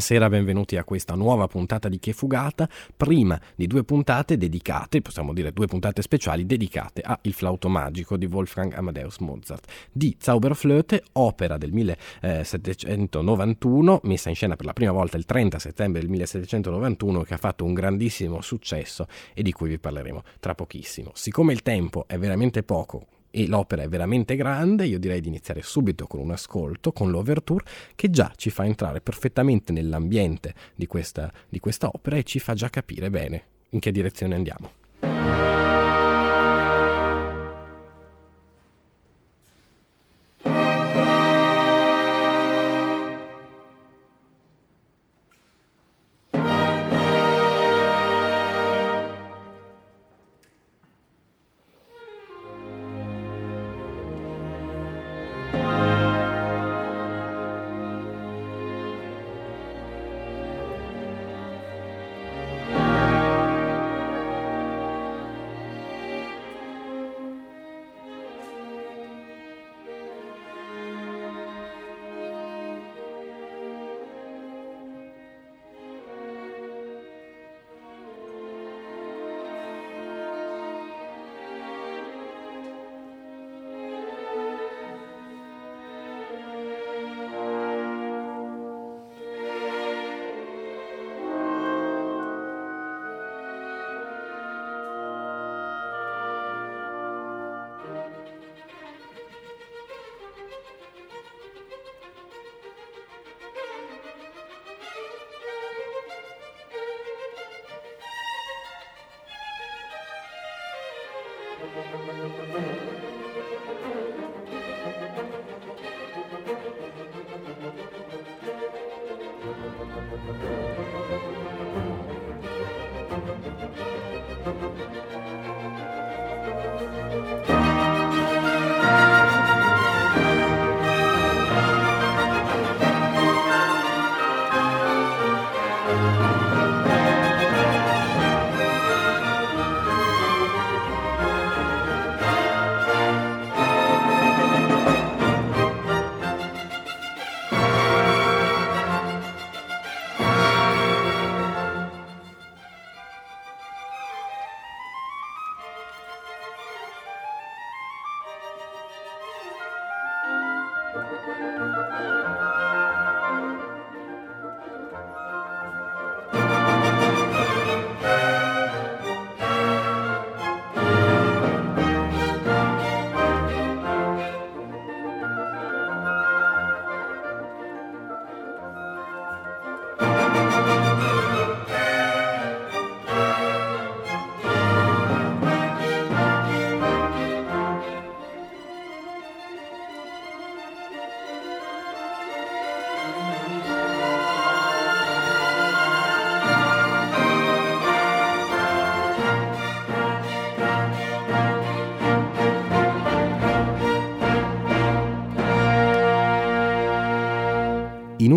Buonasera, benvenuti a questa nuova puntata di Che Fugata, prima di due puntate dedicate, possiamo dire due puntate speciali dedicate a Il flauto magico di Wolfgang Amadeus Mozart di Zauberflöte, opera del 1791, messa in scena per la prima volta il 30 settembre del 1791 che ha fatto un grandissimo successo e di cui vi parleremo tra pochissimo. Siccome il tempo è veramente poco, e l'opera è veramente grande, io direi di iniziare subito con un ascolto, con l'overture, che già ci fa entrare perfettamente nell'ambiente di questa, di questa opera e ci fa già capire bene in che direzione andiamo. In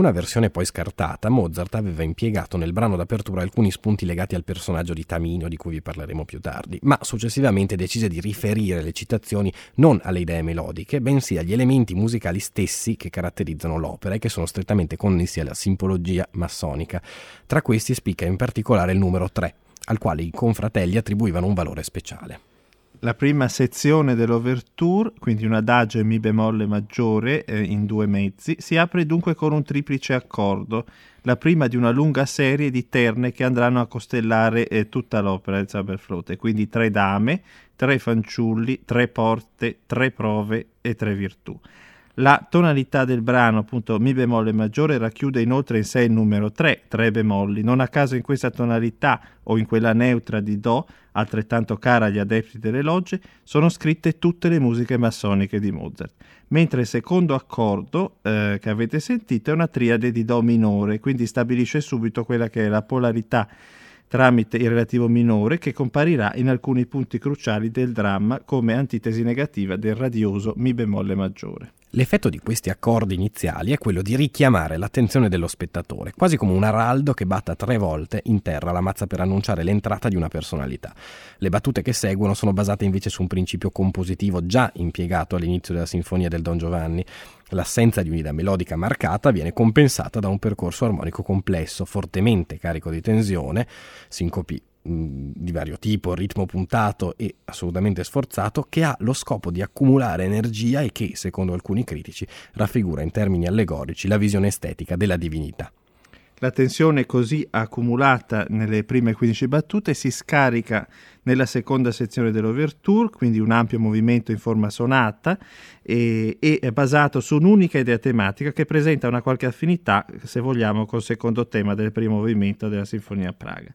una versione poi scartata, Mozart aveva impiegato nel brano d'apertura alcuni spunti legati al personaggio di Tamino, di cui vi parleremo più tardi, ma successivamente decise di riferire le citazioni non alle idee melodiche, bensì agli elementi musicali stessi che caratterizzano l'opera e che sono strettamente connessi alla simbologia massonica. Tra questi spicca in particolare il numero 3, al quale i confratelli attribuivano un valore speciale. La prima sezione dell'ouverture, quindi un adagio e mi bemolle maggiore eh, in due mezzi, si apre dunque con un triplice accordo, la prima di una lunga serie di terne che andranno a costellare eh, tutta l'opera del Zauberflöte, quindi tre dame, tre fanciulli, tre porte, tre prove e tre virtù. La tonalità del brano, appunto Mi bemolle maggiore, racchiude inoltre in sé il numero 3, tre bemolli. Non a caso in questa tonalità o in quella neutra di Do, altrettanto cara agli adepti delle logge, sono scritte tutte le musiche massoniche di Mozart. Mentre il secondo accordo eh, che avete sentito è una triade di Do minore, quindi stabilisce subito quella che è la polarità tramite il relativo minore che comparirà in alcuni punti cruciali del dramma come antitesi negativa del radioso Mi bemolle maggiore. L'effetto di questi accordi iniziali è quello di richiamare l'attenzione dello spettatore, quasi come un araldo che batta tre volte in terra la mazza per annunciare l'entrata di una personalità. Le battute che seguono sono basate invece su un principio compositivo già impiegato all'inizio della sinfonia del Don Giovanni. L'assenza di un'idea melodica marcata viene compensata da un percorso armonico complesso, fortemente carico di tensione, sincopi di vario tipo, ritmo puntato e assolutamente sforzato, che ha lo scopo di accumulare energia e che, secondo alcuni critici, raffigura in termini allegorici la visione estetica della divinità. La tensione così accumulata nelle prime 15 battute si scarica nella seconda sezione dell'ouverture, quindi un ampio movimento in forma sonata e, e, è basato su un'unica idea tematica che presenta una qualche affinità, se vogliamo, col secondo tema del primo movimento della Sinfonia a Praga.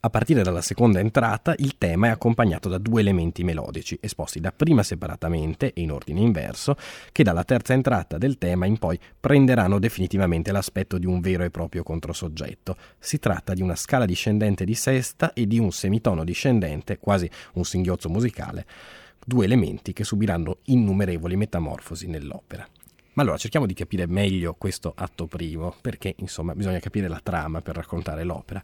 A partire dalla seconda entrata il tema è accompagnato da due elementi melodici, esposti dapprima separatamente e in ordine inverso, che dalla terza entrata del tema in poi prenderanno definitivamente l'aspetto di un vero e proprio controsoggetto. Si tratta di una scala discendente di sesta e di un semitono discendente, quasi un singhiozzo musicale, due elementi che subiranno innumerevoli metamorfosi nell'opera. Ma allora cerchiamo di capire meglio questo atto primo, perché insomma bisogna capire la trama per raccontare l'opera.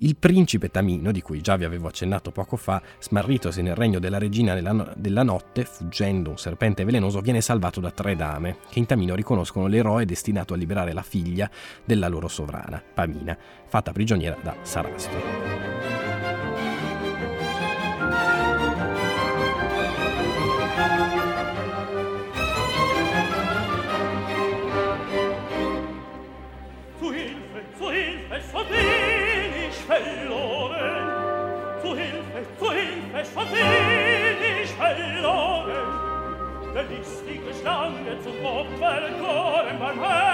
Il principe Tamino, di cui già vi avevo accennato poco fa, smarritosi nel regno della regina della, della notte, fuggendo un serpente velenoso, viene salvato da tre dame, che in Tamino riconoscono l'eroe destinato a liberare la figlia della loro sovrana, Pamina, fatta prigioniera da Sarastro. Amen.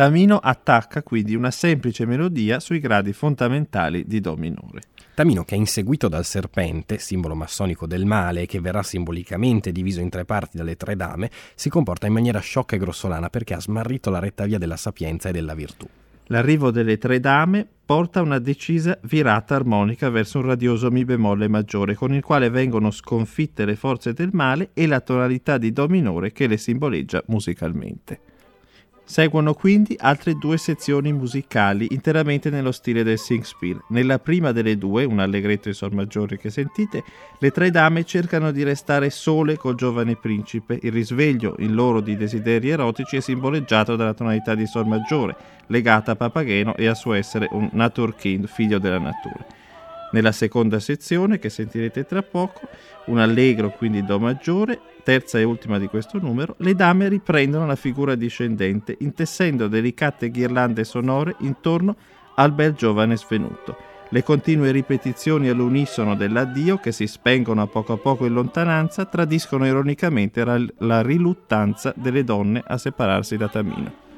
Tamino attacca quindi una semplice melodia sui gradi fondamentali di Do minore. Tamino, che è inseguito dal serpente, simbolo massonico del male che verrà simbolicamente diviso in tre parti dalle tre dame, si comporta in maniera sciocca e grossolana perché ha smarrito la retta via della sapienza e della virtù. L'arrivo delle tre dame porta una decisa virata armonica verso un radioso Mi bemolle maggiore, con il quale vengono sconfitte le forze del male e la tonalità di Do minore che le simboleggia musicalmente. Seguono quindi altre due sezioni musicali interamente nello stile del Singspiel. Nella prima delle due, un allegretto in sol maggiore che sentite, le tre dame cercano di restare sole col giovane principe. Il risveglio in loro di desideri erotici è simboleggiato dalla tonalità di sol maggiore, legata a Papageno e a suo essere un Naturkind, figlio della natura. Nella seconda sezione, che sentirete tra poco, un allegro quindi Do maggiore, terza e ultima di questo numero, le dame riprendono la figura discendente, intessendo delicate ghirlande sonore intorno al bel giovane svenuto. Le continue ripetizioni all'unisono dell'addio, che si spengono a poco a poco in lontananza, tradiscono ironicamente la riluttanza delle donne a separarsi da Tamino.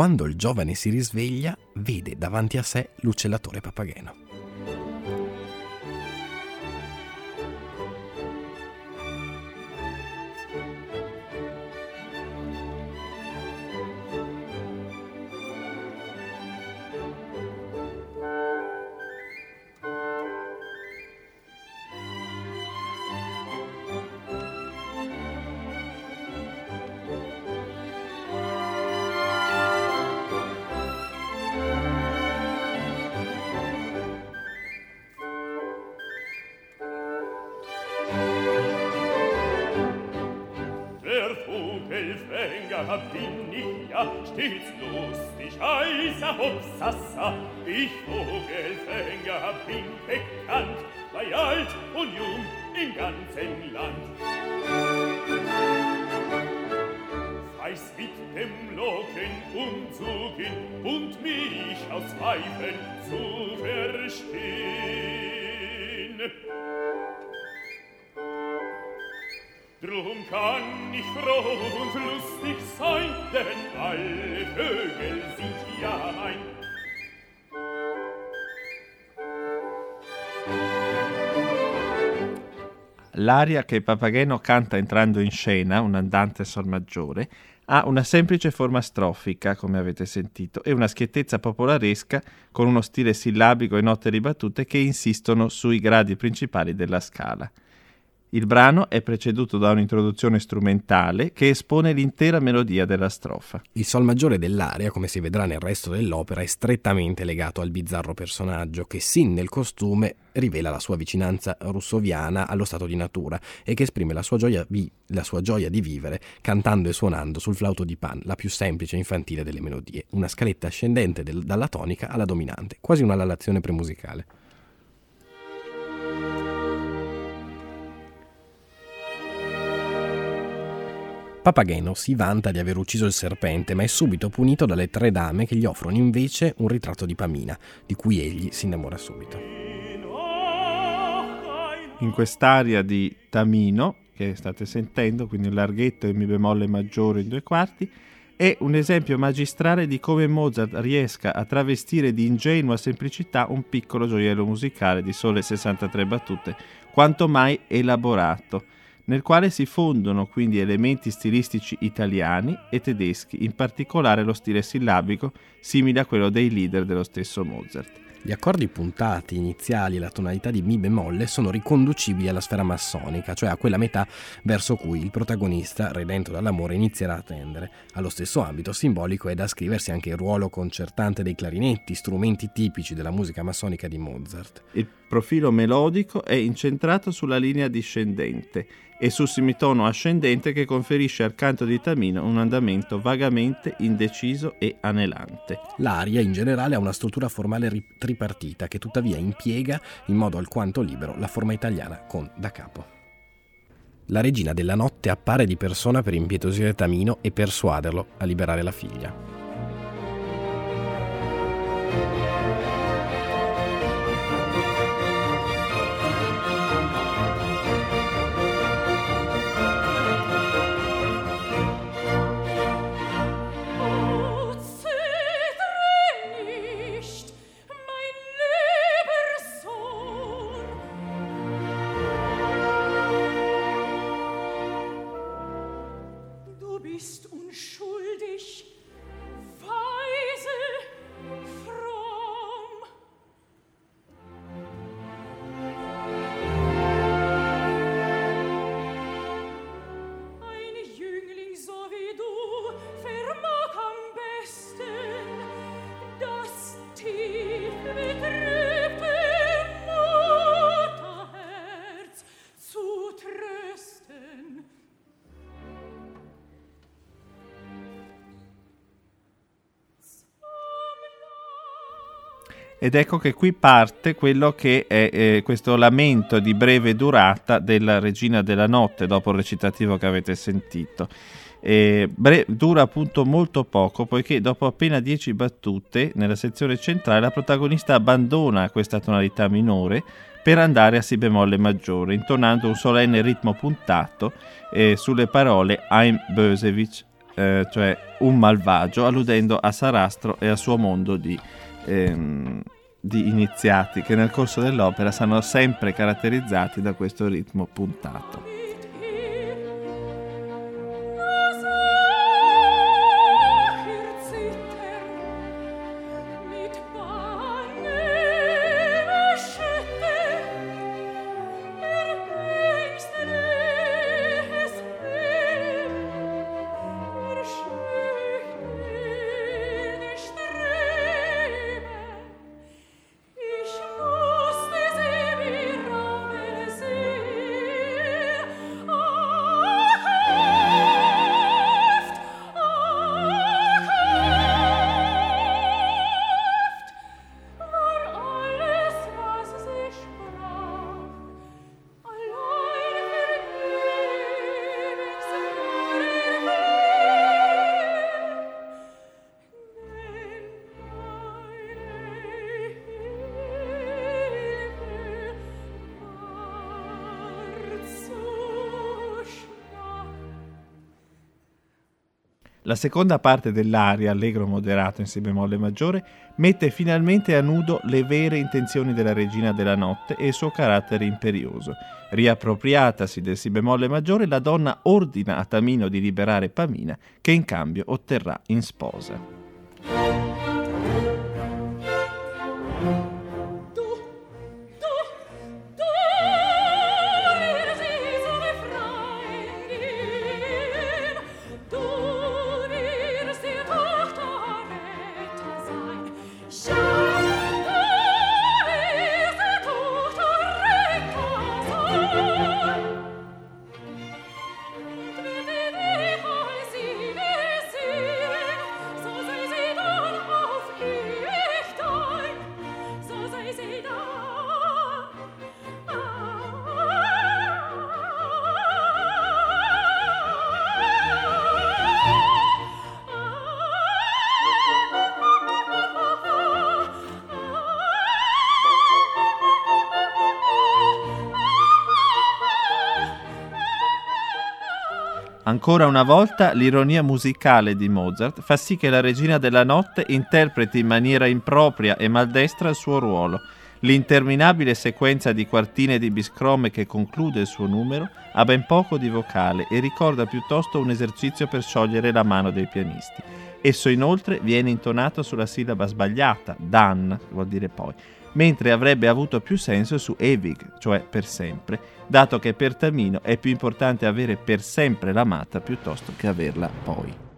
Quando il giovane si risveglia vede davanti a sé l'uccellatore Papageno. Feuer stets lustig, heißer Hopsassa. Ich Vogelfänger bin bekannt, bei alt und jung im ganzen Land. Weiß mit dem Locken umzugehen und mich aus Pfeifen zu verstehen. Drum kann ich froh und lustig sein, denn alle Vögel sind ja mein. L'aria che Papageno canta entrando in scena, un andante sol maggiore, ha una semplice forma strofica, come avete sentito, e una schiettezza popolaresca con uno stile sillabico e note ribattute che insistono sui gradi principali della scala. Il brano è preceduto da un'introduzione strumentale che espone l'intera melodia della strofa. Il sol maggiore dell'aria, come si vedrà nel resto dell'opera, è strettamente legato al bizzarro personaggio che sin nel costume rivela la sua vicinanza russoviana allo stato di natura e che esprime la sua gioia, vi- la sua gioia di vivere cantando e suonando sul flauto di Pan, la più semplice e infantile delle melodie, una scaletta ascendente del- dalla tonica alla dominante, quasi una lalazione premusicale. Papageno si vanta di aver ucciso il serpente, ma è subito punito dalle tre dame che gli offrono invece un ritratto di Pamina, di cui egli si innamora subito. In quest'aria di Tamino, che state sentendo, quindi un larghetto e mi bemolle maggiore in due quarti, è un esempio magistrale di come Mozart riesca a travestire di ingenua semplicità un piccolo gioiello musicale di sole 63 battute, quanto mai elaborato nel quale si fondono quindi elementi stilistici italiani e tedeschi, in particolare lo stile sillabico simile a quello dei leader dello stesso Mozart. Gli accordi puntati iniziali e la tonalità di Mi bemolle sono riconducibili alla sfera massonica, cioè a quella metà verso cui il protagonista, redento dall'amore, inizierà a tendere. Allo stesso ambito simbolico è da scriversi anche il ruolo concertante dei clarinetti, strumenti tipici della musica massonica di Mozart. Il profilo melodico è incentrato sulla linea discendente e sul semitono ascendente che conferisce al canto di Tamino un andamento vagamente indeciso e anelante. L'aria in generale ha una struttura formale ri- tripartita che tuttavia impiega in modo alquanto libero la forma italiana con da capo. La regina della notte appare di persona per impietosire Tamino e persuaderlo a liberare la figlia. Ed ecco che qui parte quello che è eh, questo lamento di breve durata della Regina della Notte, dopo il recitativo che avete sentito. Eh, bre- dura appunto molto poco, poiché dopo appena 10 battute, nella sezione centrale, la protagonista abbandona questa tonalità minore per andare a Si bemolle maggiore, intonando un solenne ritmo puntato eh, sulle parole Ein Bösewitsch, eh, cioè un malvagio, alludendo a Sarastro e al suo mondo di, ehm, di iniziati che nel corso dell'opera sono sempre caratterizzati da questo ritmo puntato. La seconda parte dell'aria, allegro moderato in si bemolle maggiore, mette finalmente a nudo le vere intenzioni della regina della notte e il suo carattere imperioso. Riappropriatasi del si bemolle maggiore, la donna ordina a Tamino di liberare Pamina, che in cambio otterrà in sposa. Ancora una volta l'ironia musicale di Mozart fa sì che la regina della notte interpreti in maniera impropria e maldestra il suo ruolo. L'interminabile sequenza di quartine di biscrome che conclude il suo numero ha ben poco di vocale e ricorda piuttosto un esercizio per sciogliere la mano dei pianisti. Esso inoltre viene intonato sulla sillaba sbagliata, dan, vuol dire poi, mentre avrebbe avuto più senso su ewig, cioè per sempre, dato che per Tamino è più importante avere per sempre l'amata piuttosto che averla poi.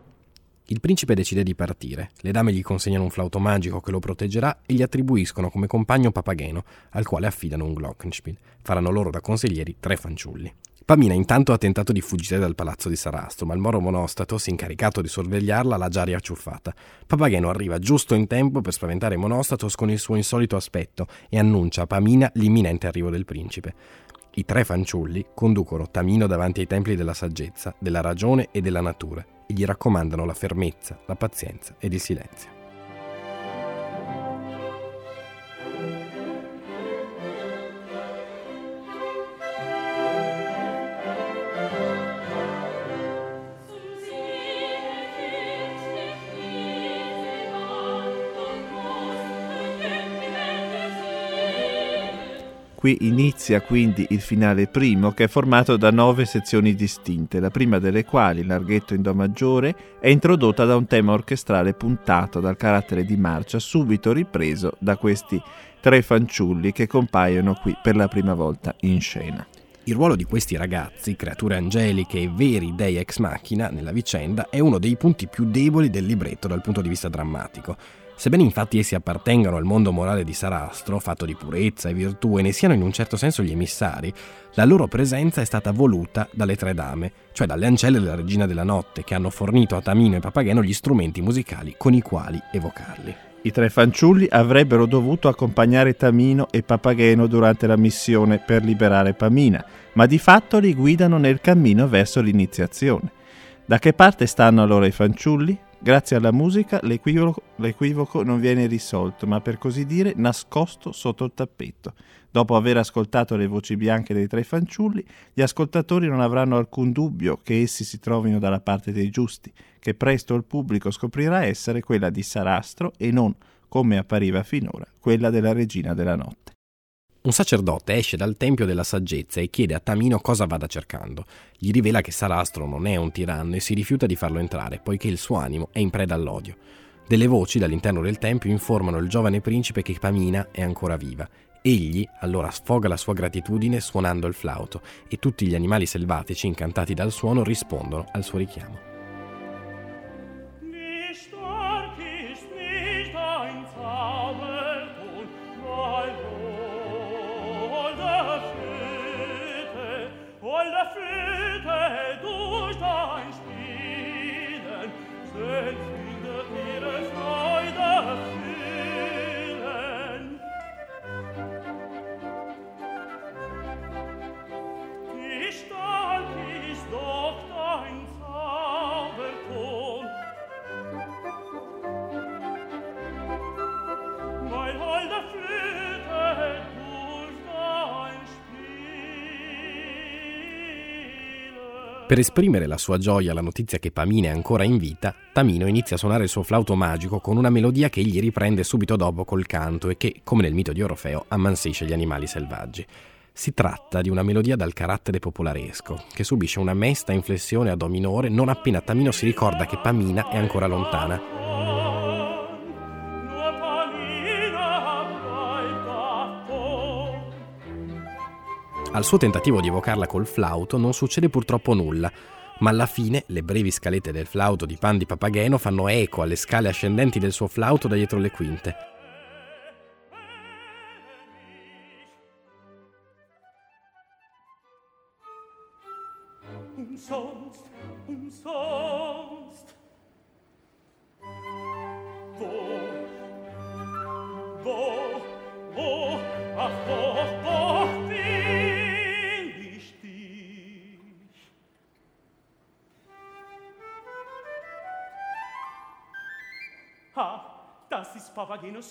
Il principe decide di partire, le dame gli consegnano un flauto magico che lo proteggerà e gli attribuiscono come compagno Papageno, al quale affidano un Glockenspiel. Faranno loro da consiglieri tre fanciulli. Pamina intanto ha tentato di fuggire dal palazzo di Sarastro, ma il moro Monostatos, incaricato di sorvegliarla, l'ha già riacciuffata. Papageno arriva giusto in tempo per spaventare Monostatos con il suo insolito aspetto e annuncia a Pamina l'imminente arrivo del principe. I tre fanciulli conducono Tamino davanti ai templi della saggezza, della ragione e della natura e gli raccomandano la fermezza, la pazienza ed il silenzio. Qui inizia quindi il finale primo che è formato da nove sezioni distinte, la prima delle quali, l'arghetto in Do maggiore, è introdotta da un tema orchestrale puntato dal carattere di marcia subito ripreso da questi tre fanciulli che compaiono qui per la prima volta in scena. Il ruolo di questi ragazzi, creature angeliche e veri dei ex machina nella vicenda, è uno dei punti più deboli del libretto dal punto di vista drammatico. Sebbene infatti essi appartengano al mondo morale di Sarastro, fatto di purezza e virtù, e ne siano in un certo senso gli emissari, la loro presenza è stata voluta dalle tre dame, cioè dalle ancelle della regina della notte, che hanno fornito a Tamino e Papageno gli strumenti musicali con i quali evocarli. I tre fanciulli avrebbero dovuto accompagnare Tamino e Papageno durante la missione per liberare Pamina, ma di fatto li guidano nel cammino verso l'iniziazione. Da che parte stanno allora i fanciulli? Grazie alla musica l'equivoco, l'equivoco non viene risolto, ma per così dire nascosto sotto il tappeto. Dopo aver ascoltato le voci bianche dei tre fanciulli, gli ascoltatori non avranno alcun dubbio che essi si trovino dalla parte dei giusti, che presto il pubblico scoprirà essere quella di Sarastro e non, come appariva finora, quella della regina della notte. Un sacerdote esce dal tempio della saggezza e chiede a Tamino cosa vada cercando. Gli rivela che Sarastro non è un tiranno e si rifiuta di farlo entrare, poiché il suo animo è in preda all'odio. Delle voci dall'interno del tempio informano il giovane principe che Pamina è ancora viva. Egli allora sfoga la sua gratitudine suonando il flauto e tutti gli animali selvatici incantati dal suono rispondono al suo richiamo. Per esprimere la sua gioia alla notizia che Pamina è ancora in vita, Tamino inizia a suonare il suo flauto magico con una melodia che egli riprende subito dopo col canto e che, come nel mito di Orofeo, ammansisce gli animali selvaggi. Si tratta di una melodia dal carattere popolaresco, che subisce una mesta inflessione a do minore non appena Tamino si ricorda che Pamina è ancora lontana Al suo tentativo di evocarla col flauto non succede purtroppo nulla, ma alla fine le brevi scalette del flauto di Pan di Papageno fanno eco alle scale ascendenti del suo flauto da dietro le quinte.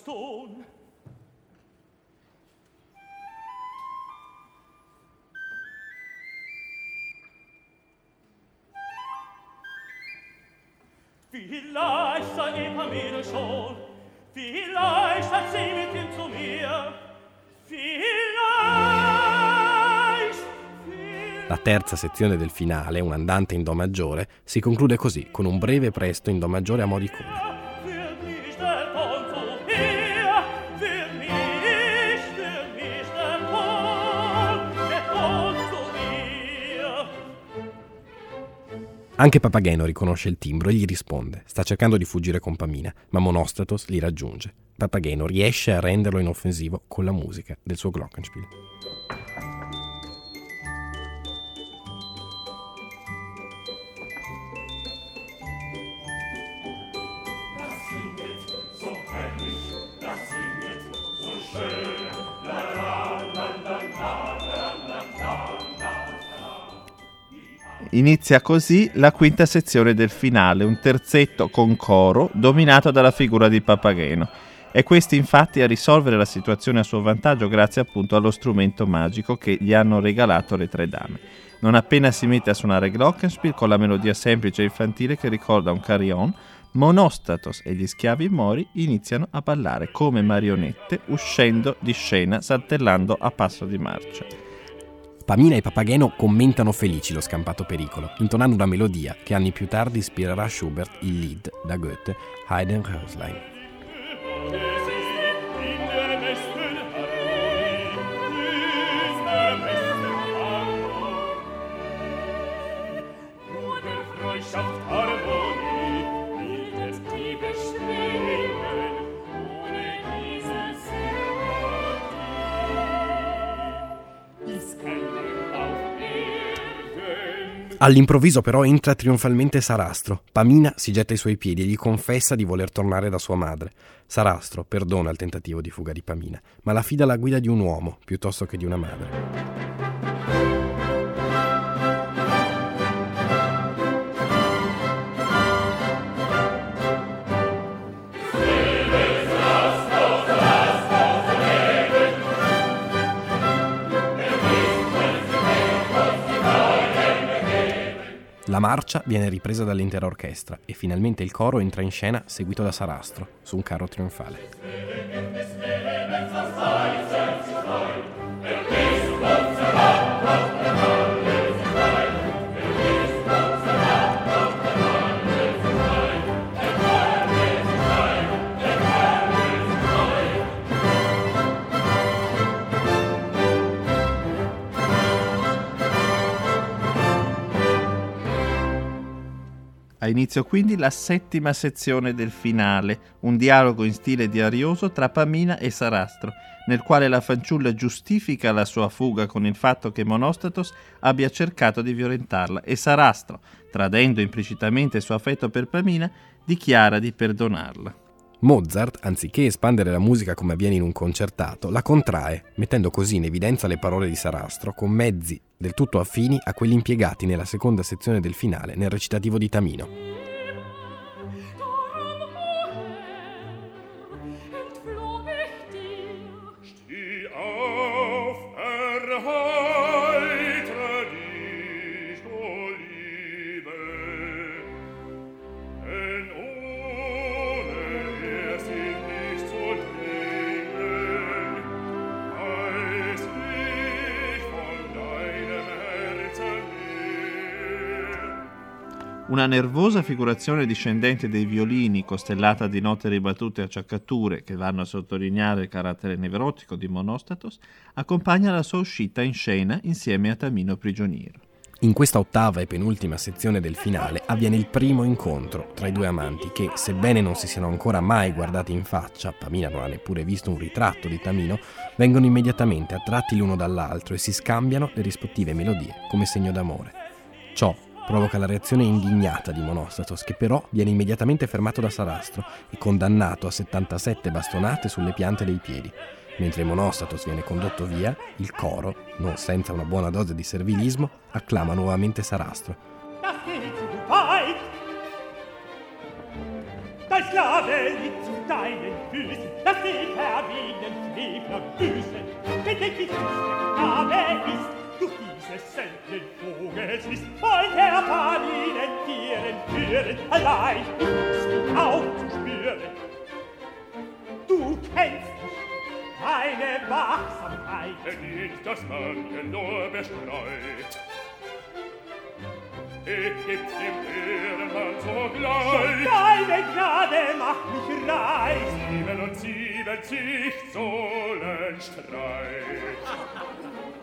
Ton. Vielleicht sei Epamene schon, vielleicht hat sie mit ihm zu mir. La terza sezione del finale, un andante in Do maggiore, si conclude così, con un breve presto in Do maggiore a mo' di coda. Anche Papageno riconosce il timbro e gli risponde. Sta cercando di fuggire con Pamina, ma Monostatos li raggiunge. Papageno riesce a renderlo inoffensivo con la musica del suo Glockenspiel. Inizia così la quinta sezione del finale, un terzetto con coro dominato dalla figura di Papageno. È questi infatti a risolvere la situazione a suo vantaggio grazie appunto allo strumento magico che gli hanno regalato le tre dame. Non appena si mette a suonare Glockenspiel con la melodia semplice e infantile che ricorda un carillon, Monostatos e gli schiavi mori iniziano a ballare come marionette uscendo di scena saltellando a passo di marcia. Pamina e Papageno commentano felici lo scampato pericolo, intonando una melodia che anni più tardi ispirerà Schubert il lead da Goethe, Haydn Röslein. All'improvviso però entra trionfalmente Sarastro. Pamina si getta ai suoi piedi e gli confessa di voler tornare da sua madre. Sarastro perdona il tentativo di fuga di Pamina, ma la fida alla guida di un uomo piuttosto che di una madre. La marcia viene ripresa dall'intera orchestra e finalmente il coro entra in scena seguito da Sarastro su un carro trionfale. Ha inizio quindi la settima sezione del finale, un dialogo in stile di Arioso tra Pamina e Sarastro, nel quale la fanciulla giustifica la sua fuga con il fatto che Monostatos abbia cercato di violentarla e Sarastro, tradendo implicitamente il suo affetto per Pamina, dichiara di perdonarla. Mozart, anziché espandere la musica come avviene in un concertato, la contrae, mettendo così in evidenza le parole di Sarastro con mezzi del tutto affini a quelli impiegati nella seconda sezione del finale nel recitativo di Tamino. Una nervosa figurazione discendente dei violini, costellata di note ribattute e acciaccature che vanno a sottolineare il carattere nevrotico di Monostatos, accompagna la sua uscita in scena insieme a Tamino prigioniero. In questa ottava e penultima sezione del finale avviene il primo incontro tra i due amanti che, sebbene non si siano ancora mai guardati in faccia, Pamina non ha neppure visto un ritratto di Tamino, vengono immediatamente attratti l'uno dall'altro e si scambiano le rispettive melodie come segno d'amore. Ciò provoca la reazione indignata di Monostatos, che però viene immediatamente fermato da Sarastro e condannato a 77 bastonate sulle piante dei piedi. Mentre Monostatos viene condotto via, il coro, non senza una buona dose di servilismo, acclama nuovamente Sarastro. Dein Sklave liegt zu deinen Füßen, lass dich verbinden, Frevler Büßen, wenn dich die Gabe ist, es selten voges ist, wollt er Paninen tieren führen, allein uns du aufzuspüren. Du kennst meine Wachsamkeit, verdienst das Mörchen nur bestreut. Ich gib's dem Ehrenmann sogleich. Schon deine Gnade macht mich reich. Sieben und siebenzig Sohlenstreit.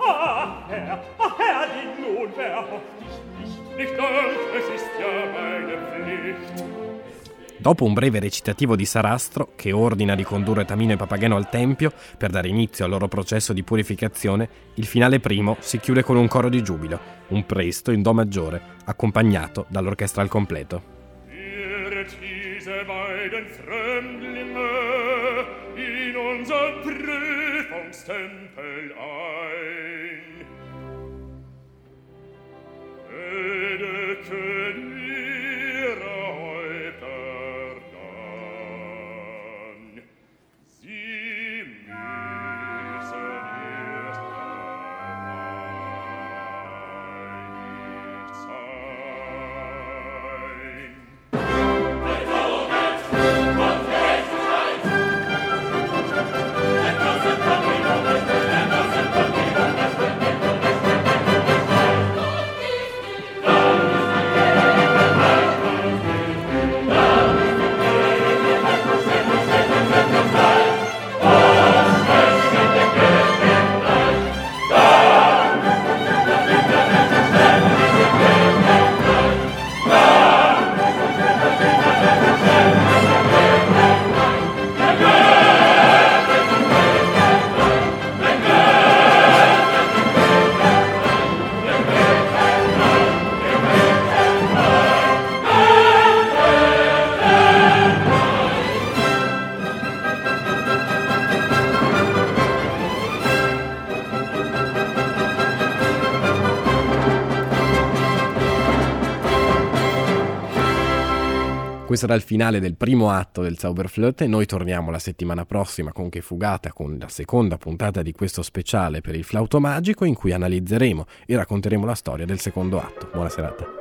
Ah, Herr, ah, Herr, den Lohn verhofft ich nicht. Nicht Dank, es ist ja meine Pflicht. Dopo un breve recitativo di Sarastro, che ordina di condurre Tamino e Papageno al tempio per dare inizio al loro processo di purificazione, il finale primo si chiude con un coro di giubilo, un presto in Do maggiore, accompagnato dall'orchestra al completo. in unser Prüfungstempel ein. vede che era il finale del primo atto del Zauberflirt e noi torniamo la settimana prossima con Che Fugata, con la seconda puntata di questo speciale per il flauto magico in cui analizzeremo e racconteremo la storia del secondo atto. Buona serata.